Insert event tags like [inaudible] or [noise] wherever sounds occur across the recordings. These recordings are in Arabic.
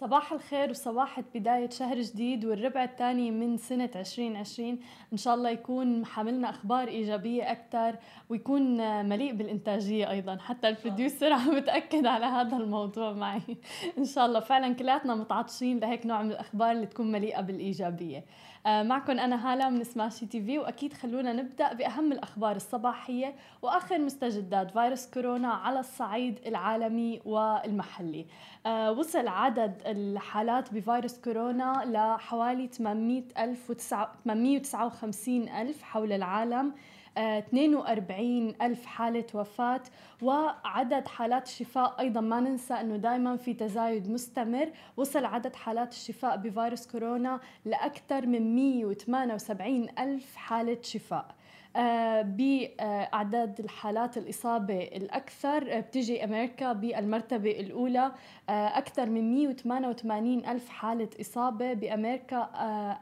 صباح الخير وصباحة بداية شهر جديد والربع الثاني من سنة 2020 إن شاء الله يكون حملنا أخبار إيجابية أكثر ويكون مليء بالإنتاجية أيضا. حتى البروديوسر عم بتأكد على هذا الموضوع معي. إن شاء الله فعلا كلياتنا متعطشين لهيك نوع من الأخبار اللي تكون مليئة بالإيجابية. معكم أنا هالة من سماشي تي في وأكيد خلونا نبدأ بأهم الأخبار الصباحية وآخر مستجدات فيروس كورونا على الصعيد العالمي والمحلي. آه، وصل عدد الحالات بفيروس كورونا لحوالي 800 ألف 859 ألف حول العالم. 42 ألف حالة وفاة وعدد حالات الشفاء أيضا ما ننسى أنه دائما في تزايد مستمر. وصل عدد حالات الشفاء بفيروس كورونا لأكثر من 178 ألف حالة شفاء. آه، بأعداد الحالات الإصابة الأكثر آه، بتجي أمريكا بالمرتبة الأولى آه، أكثر من 188 ألف حالة إصابة بأمريكا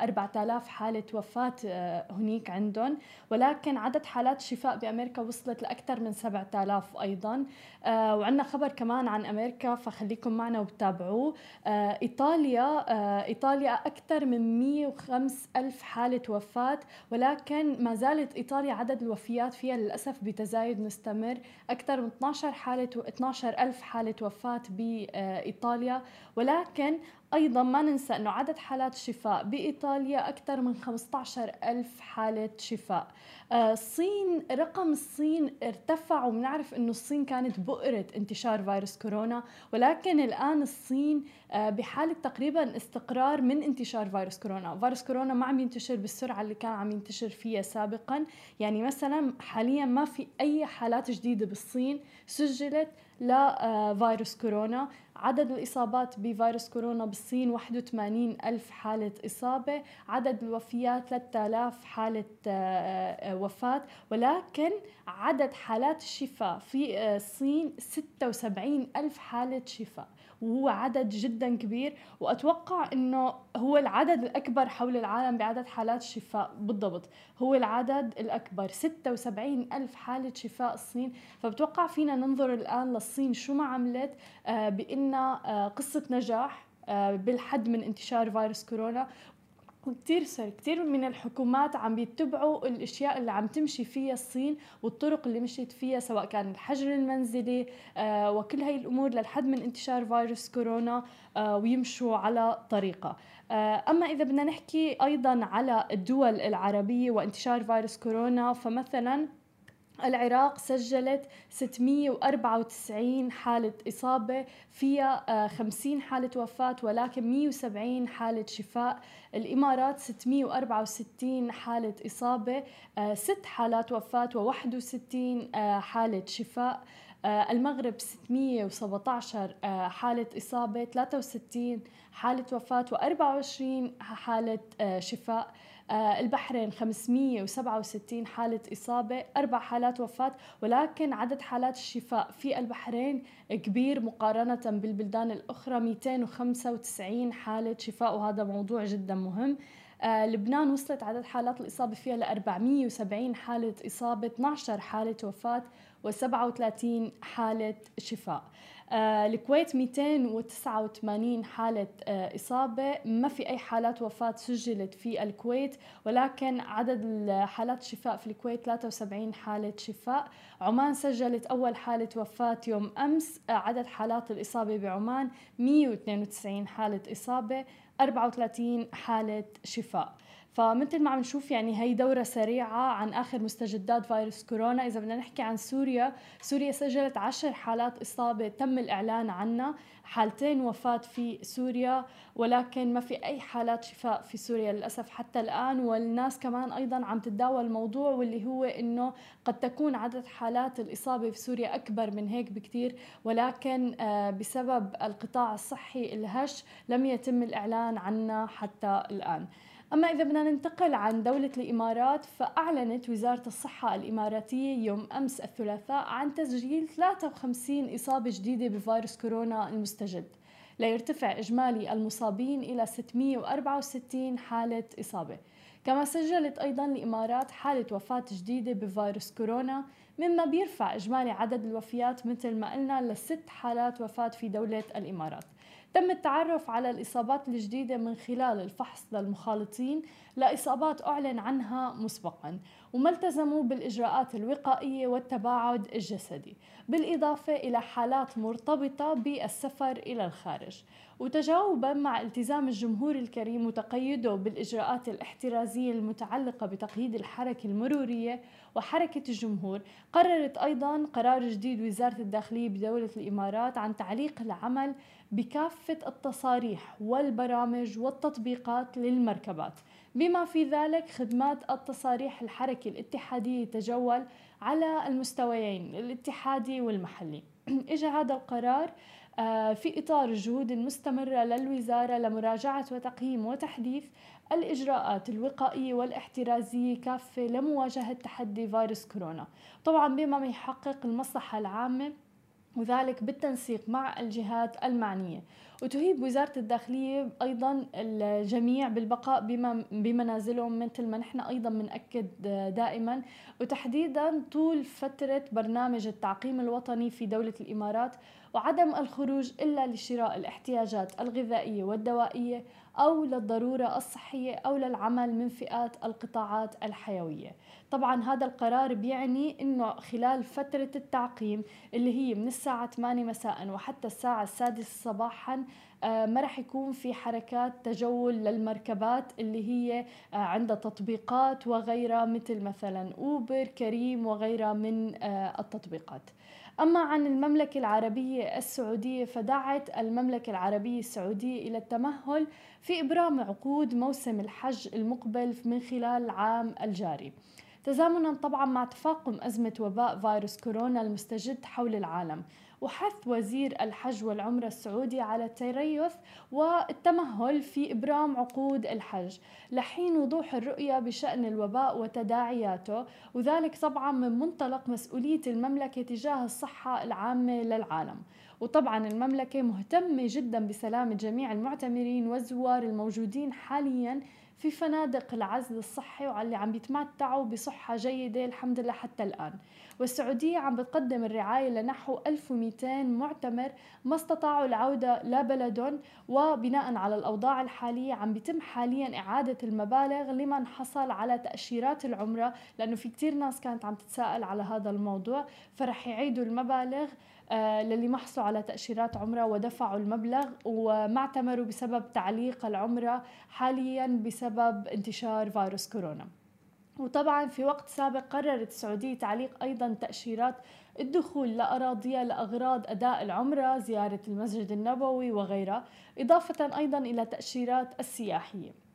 4000 حالة وفاة هنيك عندهم. ولكن عدد حالات الشفاء بأمريكا وصلت لأكثر من 7000 أيضا وعندنا خبر كمان عن أمريكا فخليكم معنا وتابعوه إيطاليا إيطاليا أكثر من 105 ألف حالة وفاة ولكن ما زالت إيطاليا عدد الوفيات فيها للأسف بتزايد مستمر. أكثر من 12 حالة و 12 ألف حالة وفاة بإيطاليا. ولكن أيضا ما ننسى أنه عدد حالات الشفاء بإيطاليا أكثر من 15 ألف حالة شفاء. آه، الصين رقم الصين ارتفع وبنعرف أنه الصين كانت بؤرة انتشار فيروس كورونا ولكن الآن الصين آه، بحالة تقريبا استقرار من انتشار فيروس كورونا. فيروس كورونا ما عم ينتشر بالسرعة اللي كان عم ينتشر فيها سابقا. يعني مثلا حاليا ما في أي حالات جديدة بالصين سجلت لفيروس كورونا. عدد الإصابات بفيروس كورونا بالصين 81 ألف حالة إصابة عدد الوفيات 3000 حالة آه، آه، وفاة ولكن عدد حالات الشفاء في آه، الصين 76 ألف حالة شفاء وهو عدد جدا كبير. وأتوقع أنه هو العدد الأكبر حول العالم بعدد حالات الشفاء بالضبط. هو العدد الأكبر 76 ألف حالة شفاء الصين. فبتوقع فينا ننظر الآن للصين شو ما عملت آه، بأنها آه، قصة نجاح آه، بالحد من انتشار فيروس كورونا. وكتير سوري كتير من الحكومات عم بيتبعوا الأشياء اللي عم تمشي فيها الصين والطرق اللي مشيت فيها سواء كان الحجر المنزلي آه وكل هاي الأمور للحد من انتشار فيروس كورونا آه ويمشوا على طريقة. آه أما إذا بدنا نحكي أيضا على الدول العربية وانتشار فيروس كورونا فمثلا العراق سجلت 694 حالة إصابة فيها 50 آه، حالة وفاة ولكن 170 حالة شفاء. الإمارات 664 حالة إصابة 6 آه، حالات وفاة و61 آه، حالة شفاء. المغرب 617 حالة إصابة 63 حالة وفاة و24 حالة شفاء آه، البحرين 567 حالة إصابة أربع حالات وفاة ولكن عدد حالات الشفاء في البحرين كبير مقارنة بالبلدان الأخرى 295 حالة شفاء وهذا موضوع جدا مهم. آه لبنان وصلت عدد حالات الإصابة فيها ل 470 حالة إصابة 12 حالة وفاة و37 حالة شفاء. آه الكويت 289 حالة آه إصابة. ما في أي حالات وفاة سجلت في الكويت ولكن عدد حالات الشفاء في الكويت 73 حالة شفاء. عمان سجلت أول حالة وفاة يوم أمس. آه عدد حالات الإصابة بعمان 192 حالة إصابة 34 حالة شفاء. فمثل ما عم نشوف يعني هي دورة سريعة عن آخر مستجدات فيروس كورونا. إذا بدنا نحكي عن سوريا سوريا سجلت عشر حالات إصابة تم الإعلان عنها. حالتين وفاة في سوريا ولكن ما في أي حالات شفاء في سوريا للأسف حتى الآن. والناس كمان أيضا عم تتداول الموضوع واللي هو إنه قد تكون عدد حالات الإصابة في سوريا أكبر من هيك بكتير. ولكن آه، بسبب القطاع الصحي الهش لم يتم الإعلان عنها حتى الآن. أما إذا بدنا ننتقل عن دولة الإمارات فأعلنت وزارة الصحة الإماراتية يوم أمس الثلاثاء عن تسجيل 53 إصابة جديدة بفيروس كورونا المستجد ليرتفع إجمالي المصابين إلى 664 حالة إصابة. كما سجلت أيضا الإمارات حالة وفاة جديدة بفيروس كورونا مما بيرفع إجمالي عدد الوفيات مثل ما قلنا لست حالات وفاة في دولة الإمارات. تم التعرف على الإصابات الجديدة من خلال الفحص للمخالطين لإصابات أعلن عنها مسبقا وما التزموا بالإجراءات الوقائية والتباعد الجسدي بالإضافة إلى حالات مرتبطة بالسفر إلى الخارج. وتجاوبا مع التزام الجمهور الكريم وتقيده بالإجراءات الاحترازية المتعلقة بتقييد الحركة المرورية وحركة الجمهور. قررت أيضا قرار جديد وزارة الداخلية بدولة الإمارات عن تعليق العمل بكافة التصاريح والبرامج والتطبيقات للمركبات. بما في ذلك خدمات التصاريح الحركة الاتحادية تجول على المستويين الاتحادي والمحلي. [clears throat] اجى هذا القرار في إطار الجهود المستمرة للوزارة لمراجعة وتقييم وتحديث الإجراءات الوقائية والاحترازية كافة لمواجهة تحدي فيروس كورونا. طبعا بما يحقق المصلحة العامة وذلك بالتنسيق مع الجهات المعنية. وتهيب وزارة الداخلية أيضا الجميع بالبقاء بمنازلهم مثل ما نحن أيضا بنأكد دائما. وتحديدا طول فترة برنامج التعقيم الوطني في دولة الإمارات وعدم الخروج إلا لشراء الاحتياجات الغذائية والدوائية أو للضرورة الصحية أو للعمل من فئات القطاعات الحيوية. طبعا هذا القرار بيعني أنه خلال فترة التعقيم اللي هي من الساعة 8 مساء وحتى الساعة السادسة صباحا آه، ما راح يكون في حركات تجول للمركبات اللي هي آه، عندها تطبيقات وغيرها مثل مثلا أوبر كريم وغيرها من آه، التطبيقات. أما عن المملكة العربية السعودية فدعت المملكة العربية السعودية إلى التمهل في إبرام عقود موسم الحج المقبل من خلال العام الجاري. تزامنا طبعا مع تفاقم أزمة وباء فيروس كورونا المستجد حول العالم. وحث وزير الحج والعمرة السعودي على التريث والتمهل في إبرام عقود الحج لحين وضوح الرؤية بشأن الوباء وتداعياته وذلك طبعا من منطلق مسؤولية المملكة تجاه الصحة العامة للعالم. وطبعا المملكة مهتمة جدا بسلامة جميع المعتمرين والزوار الموجودين حاليا في فنادق العزل الصحي واللي عم بيتمتعوا بصحة جيدة الحمد لله حتى الآن. والسعودية عم بتقدم الرعاية لنحو 1200 معتمر ما استطاعوا العودة لبلدهم وبناء على الأوضاع الحالية عم بيتم حاليا إعادة المبالغ لمن حصل على تأشيرات العمرة لأنه في كتير ناس كانت عم تتساءل على هذا الموضوع فرح يعيدوا المبالغ للي ما حصلوا على تأشيرات عمرة ودفعوا المبلغ وما اعتمروا بسبب تعليق العمرة حاليا بسبب انتشار فيروس كورونا. وطبعا في وقت سابق قررت السعودية تعليق أيضا تأشيرات الدخول لأراضيها لأغراض أداء العمرة زيارة المسجد النبوي وغيرها إضافة أيضا إلى تأشيرات السياحية.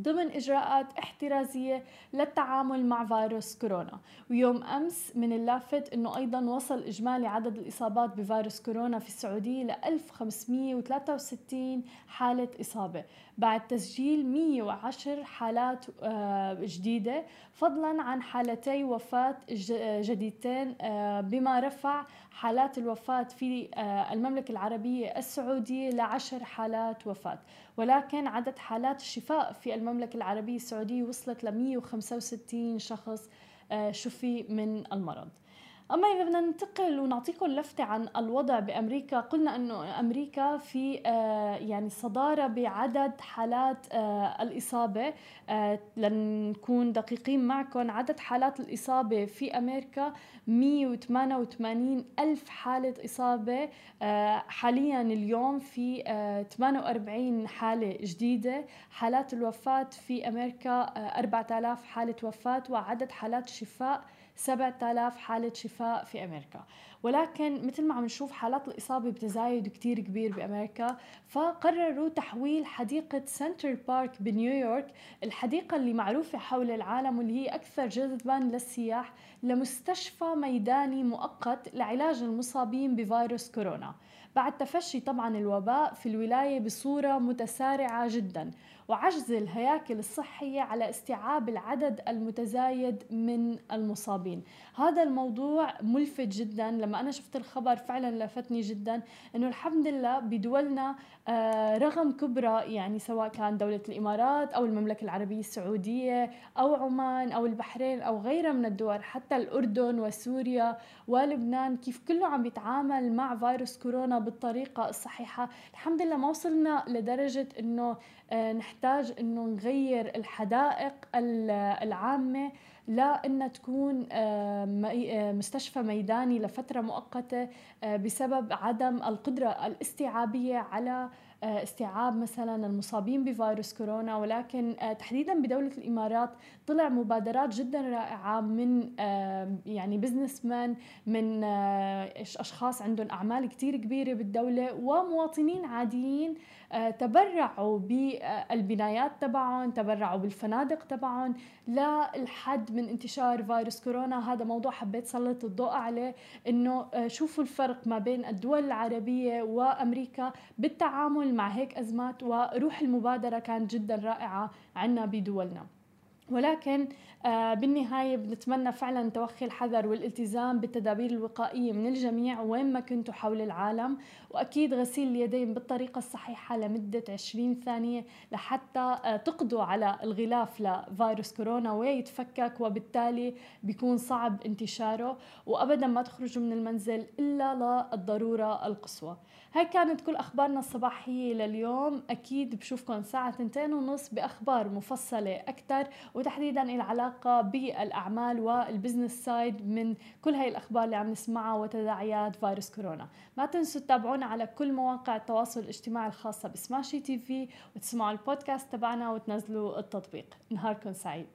ضمن إجراءات احترازية للتعامل مع فيروس كورونا. ويوم أمس من اللافت أنه أيضا وصل إجمالي عدد الإصابات بفيروس كورونا في السعودية ل 1563 حالة إصابة. بعد تسجيل 110 حالات آه، جديدة فضلا عن حالتي وفاة جديدتين آه، بما رفع حالات الوفاة في آه، المملكة العربية السعودية لعشر حالات وفاة. ولكن عدد حالات الشفاء في المملكة العربية السعودية وصلت ل 165 شخص شفي من المرض. أما إذا بدنا ننتقل ونعطيكم لفتة عن الوضع بأمريكا قلنا إنه أمريكا في آه، يعني صدارة بعدد حالات آه، الإصابة آه، لنكون دقيقين معكم. عدد حالات الإصابة في أمريكا 188 ألف حالة إصابة حاليا اليوم في 48 حالة جديدة. حالات الوفاة في أمريكا 4000 حالة وفاة وعدد حالات الشفاء 7000 حالة شفاء في أمريكا. ولكن مثل ما عم نشوف حالات الإصابة بتزايد كتير كبير بأمريكا فقرروا تحويل حديقة سنتر بارك بنيويورك الحديقة اللي معروفة حول العالم واللي هي أكثر جذبا للسياح لمستشفى ميداني مؤقت لعلاج المصابين بفيروس كورونا. بعد تفشي طبعا الوباء في الولاية بصورة متسارعة جدا. وعجز الهياكل الصحية على استيعاب العدد المتزايد من المصابين. هذا الموضوع ملفت جدا. لما أنا شفت الخبر فعلا لفتني جدا أنه الحمد لله بدولنا آه، رغم كبرى يعني سواء كان دولة الإمارات أو المملكة العربية السعودية أو عمان أو البحرين أو غيرها من الدول حتى الأردن وسوريا ولبنان كيف كله عم بيتعامل مع فيروس كورونا بالطريقة الصحيحة. الحمد لله ما وصلنا لدرجة أنه آه، نحتاج أنه نغير الحدائق العامة لا انها تكون آه، آه، مستشفى ميداني لفترة مؤقتة بسبب عدم القدرة الاستيعابية على آه، استيعاب مثلا المصابين بفيروس كورونا. ولكن آه، تحديدا بدولة الإمارات طلع مبادرات جدا رائعة من يعني بزنس مان من آه، أشخاص عندهم أعمال كتير كبيرة بالدولة ومواطنين عاديين تبرعوا بالبنايات تبعهم تبرعوا بالفنادق تبعهم. للحد من انتشار فيروس كورونا هذا موضوع حبيت سلط الضوء عليه إنه شوفوا الفرق ما بين الدول العربية وأمريكا بالتعامل مع هيك أزمات وروح المبادرة كانت جدا رائعة عنا بدولنا. ولكن آه، بالنهاية بنتمنى فعلا توخي الحذر والالتزام بالتدابير الوقائية من الجميع وين ما كنتوا حول العالم. وأكيد غسيل اليدين بالطريقة الصحيحة لمدة 20 ثانية لحتى آه، تقضوا على الغلاف لفيروس كورونا ويتفكك وبالتالي بيكون صعب انتشاره. وأبدا ما تخرجوا من المنزل إلا للضرورة القصوى. هاي كانت كل أخبارنا الصباحية لليوم. أكيد بشوفكم الساعة 2 ونص بأخبار مفصلة أكثر وتحديدا العلاقة بالأعمال وال business side من كل هاي الأخبار اللي عم نسمعها وتداعيات فيروس كورونا. ما تنسوا تتابعونا على كل مواقع التواصل الاجتماعي الخاصة بسماشي تي في وتسمعوا البودكاست تبعنا وتنزلوا التطبيق. نهاركم سعيد.